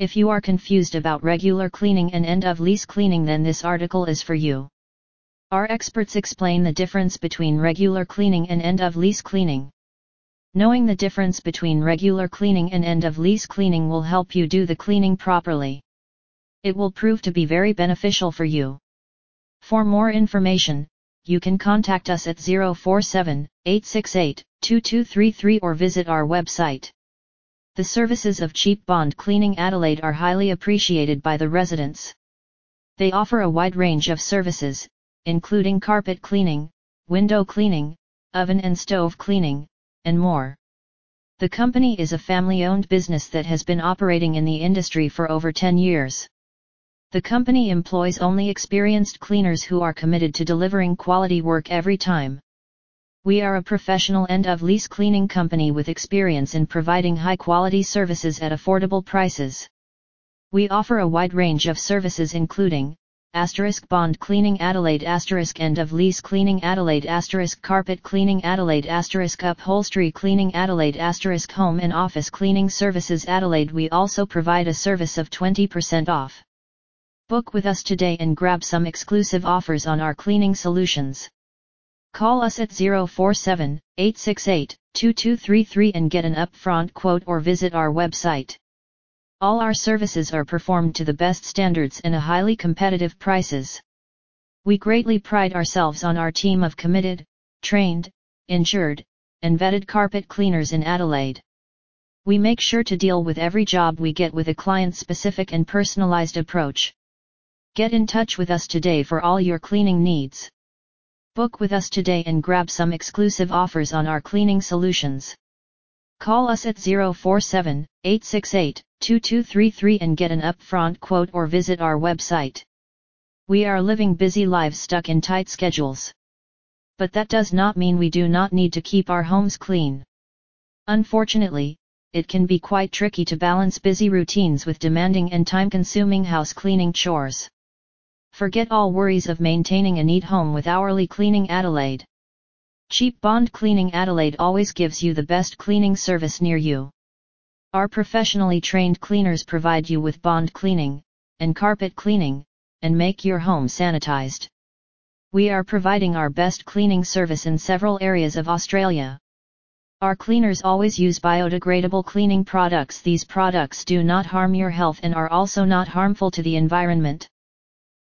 If you are confused about regular cleaning and end of lease cleaning then this article is for you. Our experts explain the difference between regular cleaning and end of lease cleaning. Knowing the difference between regular cleaning and end of lease cleaning will help you do the cleaning properly. It will prove to be very beneficial for you. For more information, you can contact us at 047 868 2233 or visit our website. The services of Cheap Bond Cleaning Adelaide are highly appreciated by the residents. They offer a wide range of services, including carpet cleaning, window cleaning, oven and stove cleaning, and more. The company is a family-owned business that has been operating in the industry for over 10 years. The company employs only experienced cleaners who are committed to delivering quality work every time. We are a professional end-of-lease cleaning company with experience in providing high-quality services at affordable prices. We offer a wide range of services including, asterisk bond cleaning Adelaide asterisk end of lease cleaning Adelaide asterisk carpet cleaning Adelaide asterisk upholstery cleaning Adelaide asterisk home and office cleaning services Adelaide we also provide a service of 20% off. Book with us today and grab some exclusive offers on our cleaning solutions. Call us at 047 868 2233 and get an upfront quote or visit our website. All our services are performed to the best standards and a highly competitive prices. We greatly pride ourselves on our team of committed, trained, insured, and vetted carpet cleaners in Adelaide. We make sure to deal with every job we get with a client-specific and personalized approach. Get in touch with us today for all your cleaning needs. Book with us today and grab some exclusive offers on our cleaning solutions. Call us at 047 868 2233 and get an upfront quote or visit our website. We are living busy lives stuck in tight schedules. But that does not mean we do not need to keep our homes clean. Unfortunately, it can be quite tricky to balance busy routines with demanding and time consuming house cleaning chores. Forget all worries of maintaining a neat home with hourly cleaning Adelaide. Cheap Bond Cleaning Adelaide always gives you the best cleaning service near you. Our professionally trained cleaners provide you with bond cleaning, and carpet cleaning, and make your home sanitized. We are providing our best cleaning service in several areas of Australia. Our cleaners always use biodegradable cleaning products. These products do not harm your health and are also not harmful to the environment.